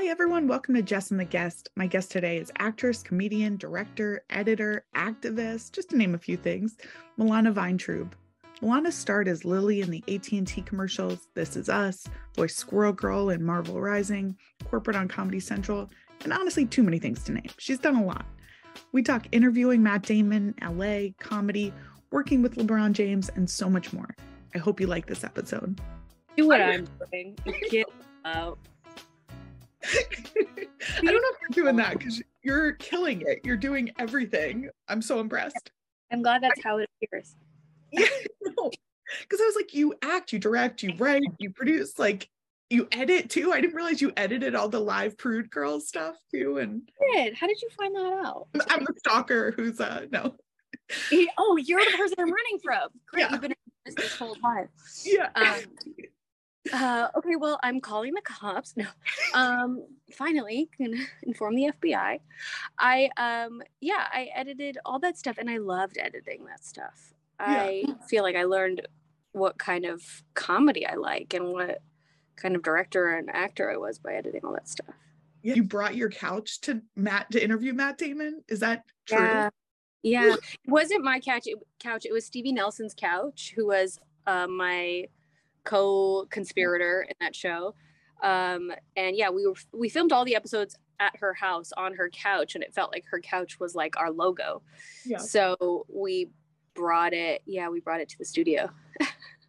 Hi, everyone. Welcome to Jess and the Guest. My guest today is actress, comedian, director, editor, activist, just to name a few things, Milana Vayntrub. Milana starred as Lily in the AT&T commercials, This Is Us, voiced Squirrel Girl in Marvel Rising, corporate on Comedy Central, and honestly, too many things to name. She's done a lot. We talk interviewing Matt Damon, LA, comedy, working with LeBron James, and so much more. I hope you like this episode. Do what I'm doing. Get out. I don't know if you're doing that because you're killing it. You're doing everything. I'm so impressed. I'm glad that's how it appears. Yeah, because I was like, you act, you direct, you write, you produce, like you edit too. I didn't realize you edited all the live Prude Girls stuff too. And Did how did you find that out? I'm the stalker who's uh no. He- oh, you're the person I'm running from. Great, Yeah. you've been in this, this whole time. Yeah. Um, uh, okay, well, I'm calling the cops. No, um, finally can inform the FBI. I um, yeah, I edited all that stuff, and I loved editing that stuff. I feel like I learned what kind of comedy I like and what kind of director and actor I was by editing all that stuff. Yeah, you brought your couch to Matt to interview Matt Damon. Is that true? Yeah. Yeah. It wasn't my couch. It, couch. It was Stevie Nelson's couch, who was uh, my co-conspirator in that show. Um, and yeah, we were we filmed all the episodes at her house on her couch, and it felt like her couch was like our logo. Yeah. So we brought it. Yeah, we brought it to the studio.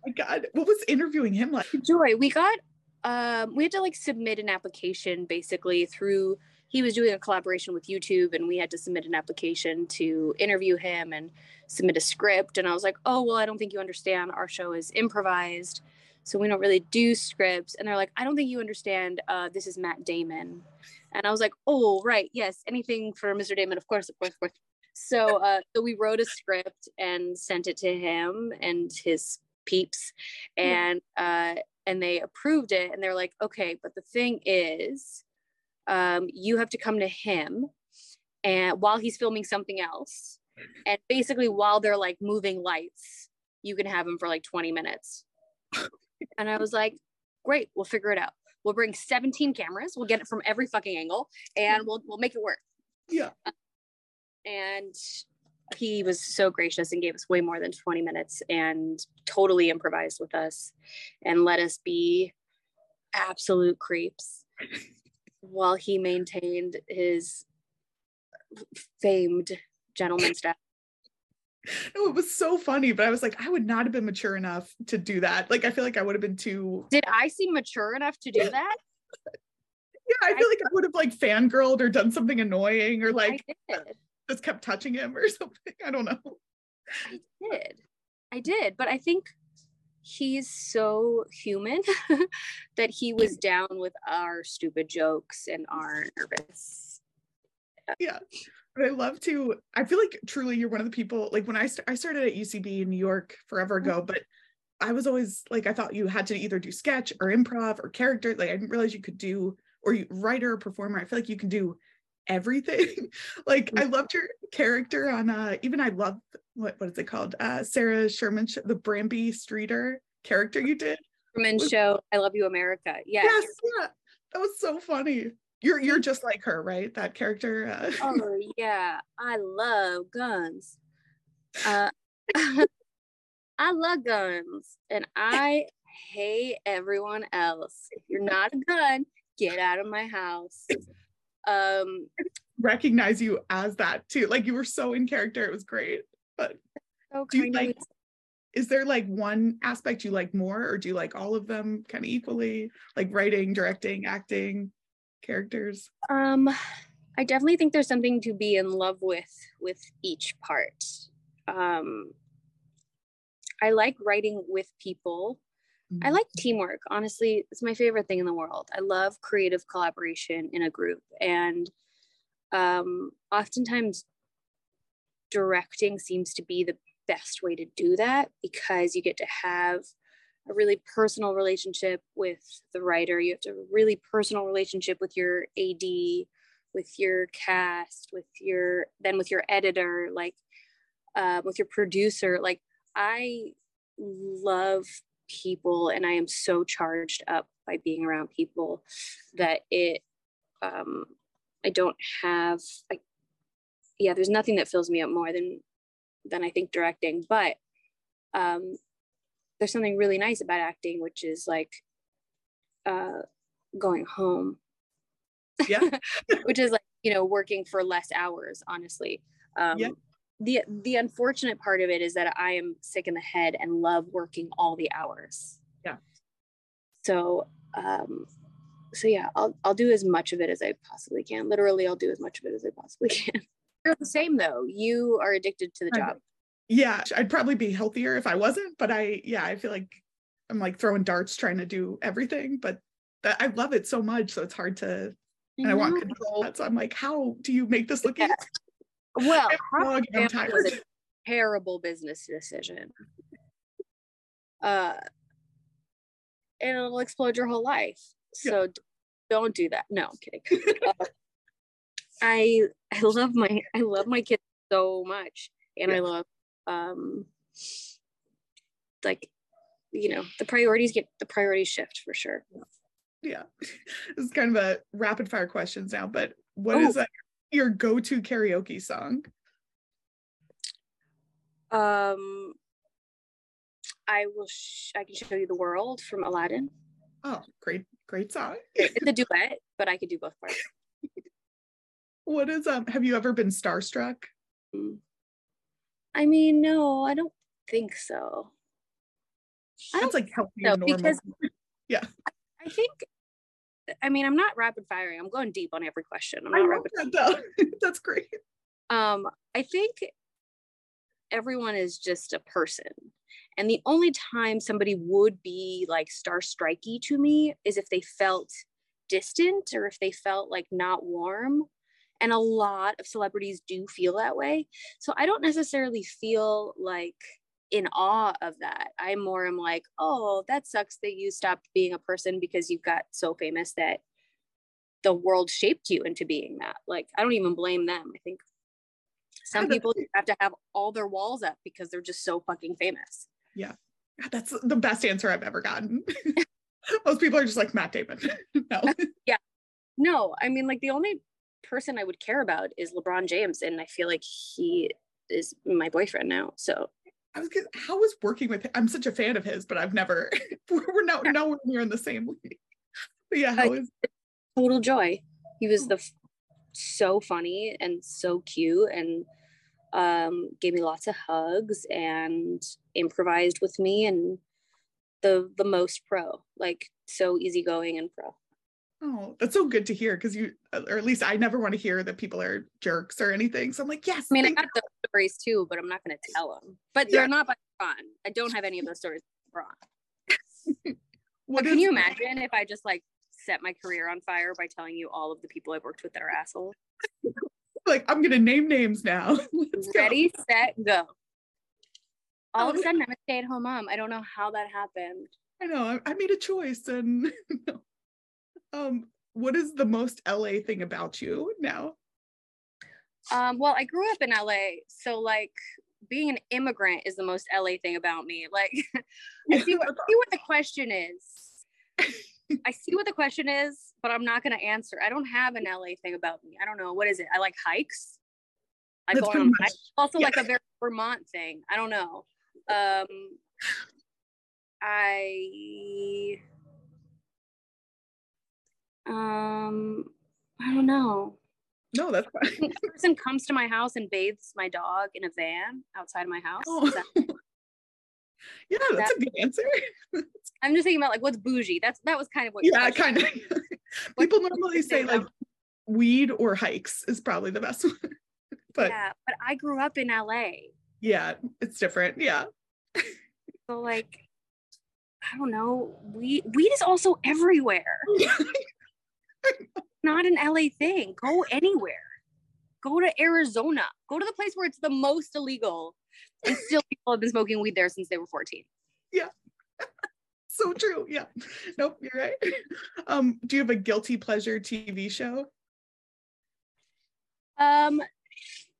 my God, what was interviewing him like? Joy, we got um we had to like submit an application basically through he was doing a collaboration with YouTube and we had to submit an application to interview him and submit a script and I was like, "Oh, well, I don't think you understand. Our show is improvised, so we don't really do scripts." And they're like, "I don't think you understand. Uh this is Matt Damon." And I was like, "Oh, right. Yes, anything for Mr. Damon, of course, of course, of course." So uh so we wrote a script and sent it to him and his peeps and uh and they approved it and they're like okay but the thing is um you have to come to him and while he's filming something else and basically while they're like moving lights you can have him for like 20 minutes and i was like great we'll figure it out we'll bring 17 cameras we'll get it from every fucking angle and we'll we'll make it work Yeah. and he was so gracious and gave us way more than 20 minutes and totally improvised with us and let us be absolute creeps while he maintained his famed gentleman status. No, it was so funny, but I was like, I would not have been mature enough to do that. Like, I feel like I would have been too. Did I seem mature enough to do that? Yeah, I feel like I would have like fangirled or done something annoying or like just kept touching him or something. I don't know. I did. I did. But I think he's so human that he was down with our stupid jokes and our nervous. Yeah. But I love to, I feel like truly you're one of the people, like when I, st- I started at UCB in New York forever ago, but I was always like, I thought you had to either do sketch or improv or character. Like I didn't realize you could do, or you writer or performer. I feel like you can do everything. like I loved your character on, uh, even I love, what, what is it called? Uh, Sarah Sherman, sh- the Bramby Streeter character you did. Truman show, I Love You America. Yes. Yes. Yeah. That was so funny. You're, you're just like her, right? That character. Uh, Oh yeah. I love guns. Uh I love guns and I hate everyone else. If you're not a gun, get out of my house. Um recognize you as that too. Like you were so in character. It was great. But so do you like is there like one aspect you like more or do you like all of them kind of equally? Like writing, directing, acting, characters? Um, I definitely think there's something to be in love with with each part. Um, I like writing with people. I Mhm. like teamwork. Honestly, it's my favorite thing in the world. I love creative collaboration in a group, and um, oftentimes directing seems to be the best way to do that because you get to have a really personal relationship with the writer. You have to have a really personal relationship with your AD, with your cast, with your then with your editor, like uh, with your producer. Like I love people, and I am so charged up by being around people that it um, I don't have, I, yeah, there's nothing that fills me up more than than I think directing. But um, there's something really nice about acting, which is like uh, going home. Yeah. which is like you know working for less hours. Honestly. Um, yeah. The the unfortunate part of it is that I am sick in the head and love working all the hours. Yeah. So um, so yeah, I'll I'll do as much of it as I possibly can. Literally, I'll do as much of it as I possibly can. You're the same though. You are addicted to the job. Yeah, I'd probably be healthier if I wasn't, but I yeah, I feel like I'm like throwing darts trying to do everything, but that, I love it so much, so it's hard to and I want control. So I'm like, how do you make this look yeah. easy? Well, I'm tired. Terrible business decision. Uh, and it'll explode your whole life. So yeah. don't do that. No, I'm kidding. uh, I I love my I love my kids so much, and yeah. I love um like you know the priorities get the priorities shift for sure. Yeah, this is kind of a rapid fire questions now, but what oh. is that your go to karaoke song? Um, I will. Sh- I can show you the world from Aladdin. Oh, great, great song. it's a duet, but I could do both parts. what is um? Have you ever been starstruck? Mm. I mean, no, I don't think so. That's like healthy so, Because yeah. I think I mean, I'm not rapid firing. I'm going deep on every question. I'm not rapid that, That's great. Um, I think everyone is just a person. And the only time somebody would be like star strikey to me is if they felt distant or if they felt like not warm. And a lot of celebrities do feel that way. So I don't necessarily feel like in awe of that. I more am like, oh, that sucks that you stopped being a person because you got so famous that the world shaped you into being that. Like, I don't even blame them. I think some people have to have all their walls up because they're just so fucking famous. Yeah. That's the best answer I've ever gotten. Most people are just like Matt Damon. no. Yeah. No, I mean, like the only person I would care about is LeBron James. And I feel like he is my boyfriend now. So I was gonna, how was working with him? I'm such a fan of his, but I've never we're not yeah. nowhere near in the same league. But yeah, how is total joy. He was the so funny and so cute and um, gave me lots of hugs and improvised with me and the the most pro, like so easygoing and pro. Oh, that's so good to hear because you, uh, or at least I never want to hear that people are jerks or anything. So I'm like, yes. I mean, I got those stories too, but I'm not going to tell them. But they're not by Ron. I don't have any of those stories from Ron. what can you imagine if I just like set my career on fire by telling you all of the people I've worked with that are assholes? like, I'm going to name names now. Ready, set, go. All of a oh, sudden, I'm a stay at home mom. I don't know how that happened. I know. I, I made a choice and. Um, what is the most LA thing about you now? Um, well, I grew up in LA, so like being an immigrant is the most LA thing about me. Like, I see what, see what the question is. I see what the question is, but I'm not going to answer. I don't have an LA thing about me. I don't know what is it. I like hikes. I go on hikes. Also, yeah. like a very Vermont thing. I don't know. Um, I um, I don't know. No, that's fine. a person comes to my house and bathes my dog in a van outside of my house. Oh. That, yeah, that's that, a good answer. I'm just thinking about like what's bougie. That's that was kind of what. Yeah, kind of. People normally say like weed or hikes is probably the best one. but yeah, but I grew up in LA. Yeah, it's different. Yeah. so like, I don't know. Weed weed is also everywhere. Not an LA thing. Go anywhere. Go to Arizona. Go to the place where it's the most illegal. And still people have been smoking weed there since they were 14. Yeah. so true. Yeah. Nope, you're right. Um, do you have a guilty pleasure TV show? Um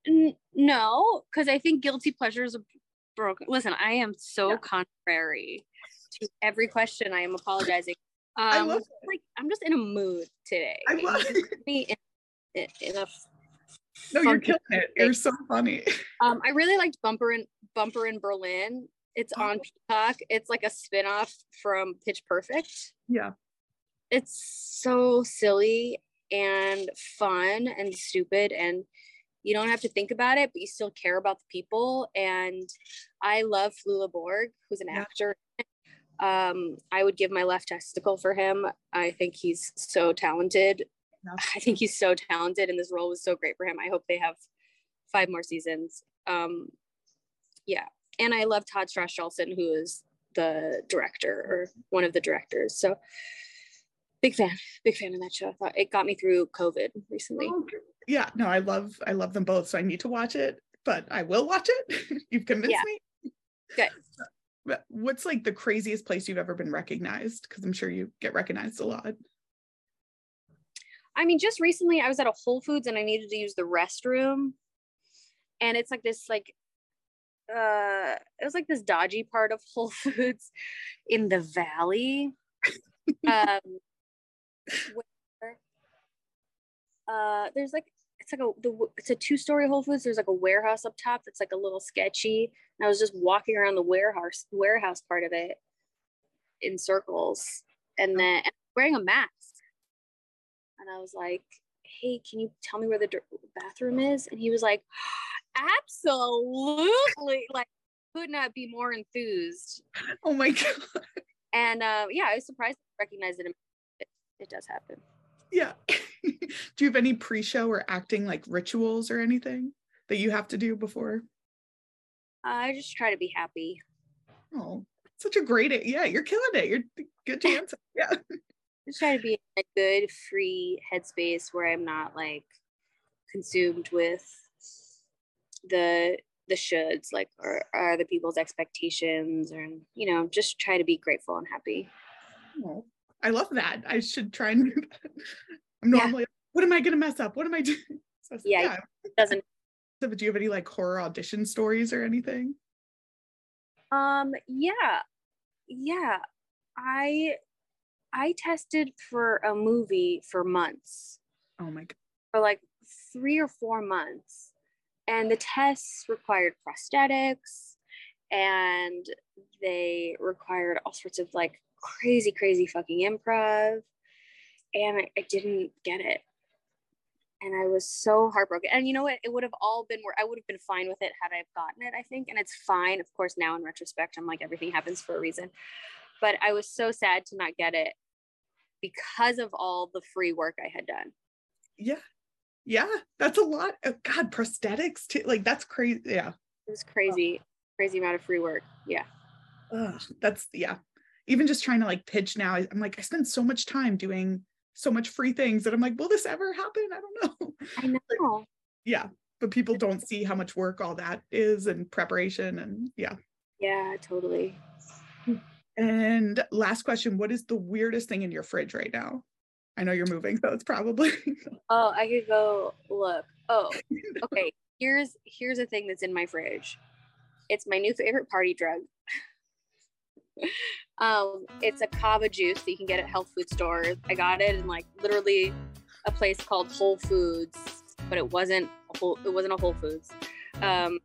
n- no, because I think guilty pleasures are broken. Listen, I am so yeah. contrary to every question I am apologizing I Um, love like I'm just in a mood today. I love me in, in, a No, you're killing it. You're so funny. Um, I really liked Bumper in Bumper in Berlin. It's on Oh. Peacock. It's like a spin-off from Pitch Perfect. Yeah. It's so silly and fun and stupid and you don't have to think about it, but you still care about the people. And I love Flula Borg, who's an Yeah. actor. Um, I would give my left testicle for him. I think he's so talented. Yeah. I think he's so talented, and this role was so great for him. I hope they have five more seasons. Um, yeah, and I love Todd Strauss-Schulson, who is the director or one of the directors. So big fan, big fan of that show. I thought it got me through COVID recently. Yeah, no, I love I love them both, so I need to watch it, but I will watch it. You've convinced Yeah. me. Good. What's like the craziest place you've ever been recognized? Because I'm sure you get recognized a lot. I mean, just recently I was at a Whole Foods and I needed to use the restroom. And it's like this like uh it was like this dodgy part of Whole Foods in the valley. um where uh there's like it's like a the, it's a two-story Whole Foods. There's like a warehouse up top that's like a little sketchy. And I was just walking around the warehouse warehouse part of it in circles and then and wearing a mask and I was like, "Hey, can you tell me where the bathroom is?" And he was like, "Absolutely!" Like, could not be more enthused. Oh my god. And uh, yeah, I was surprised to recognize. It, it does happen. Yeah. do you have any pre-show or acting like rituals or anything that you have to do before? I just try to be happy. Oh, such a great yeah, you're killing it. You're good chance. Yeah. Just try to be in a good, free headspace where I'm not like consumed with the the shoulds, like or are the people's expectations, or you know, just try to be grateful and happy. Oh, I love that. I should try and do that. I'm Yeah. normally what am I gonna mess up? What am I doing? So, Yeah, Doesn't So, but do you have any like horror audition stories or anything? Um, yeah. Yeah. I I tested for a movie for months, Oh my god. for like three or four months. And the tests required prosthetics and they required all sorts of like crazy, crazy fucking improv. And I, I didn't get it. And I was so heartbroken. And you know what? It would have all been where I would have been fine with it had I gotten it, I think. And it's fine. Of course, now in retrospect, I'm like, everything happens for a reason. But I was so sad to not get it because of all the free work I had done. Yeah. Yeah. That's a lot. Oh, god, prosthetics too. Like that's crazy. Yeah. It was crazy, crazy amount of free work. Yeah. Ugh, that's yeah. Even just trying to like pitch now, I- I'm like, I spend so much time doing so much free things that I'm like, will this ever happen? I don't know. I know. yeah. But people don't see how much work all that is and preparation and yeah. Yeah, totally. And last question, what is the weirdest thing in your fridge right now? I know you're moving, so it's probably Oh, I could go look. Oh, okay. Here's here's a thing that's in my fridge. It's my new favorite party drug. Um, it's a kava juice that you can get at health food stores. I got it in like literally a place called Whole Foods, but it wasn't a whole it wasn't a Whole Foods. Um,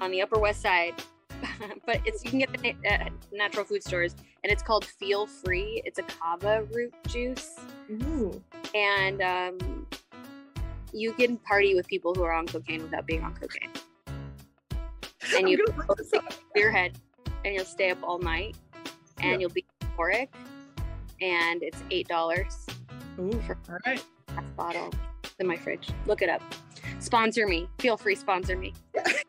on the Upper West Side. but it's you can get it at natural food stores and it's called Feel Free. It's a kava root juice Ooh. and um, you can party with people who are on cocaine without being on cocaine. And you your head, and you'll stay up all night, and Yeah. you'll be euphoric. And it's eight dollars Ooh, for all right. a bottle in my fridge. Look it up. Sponsor me. Feel free. Sponsor me.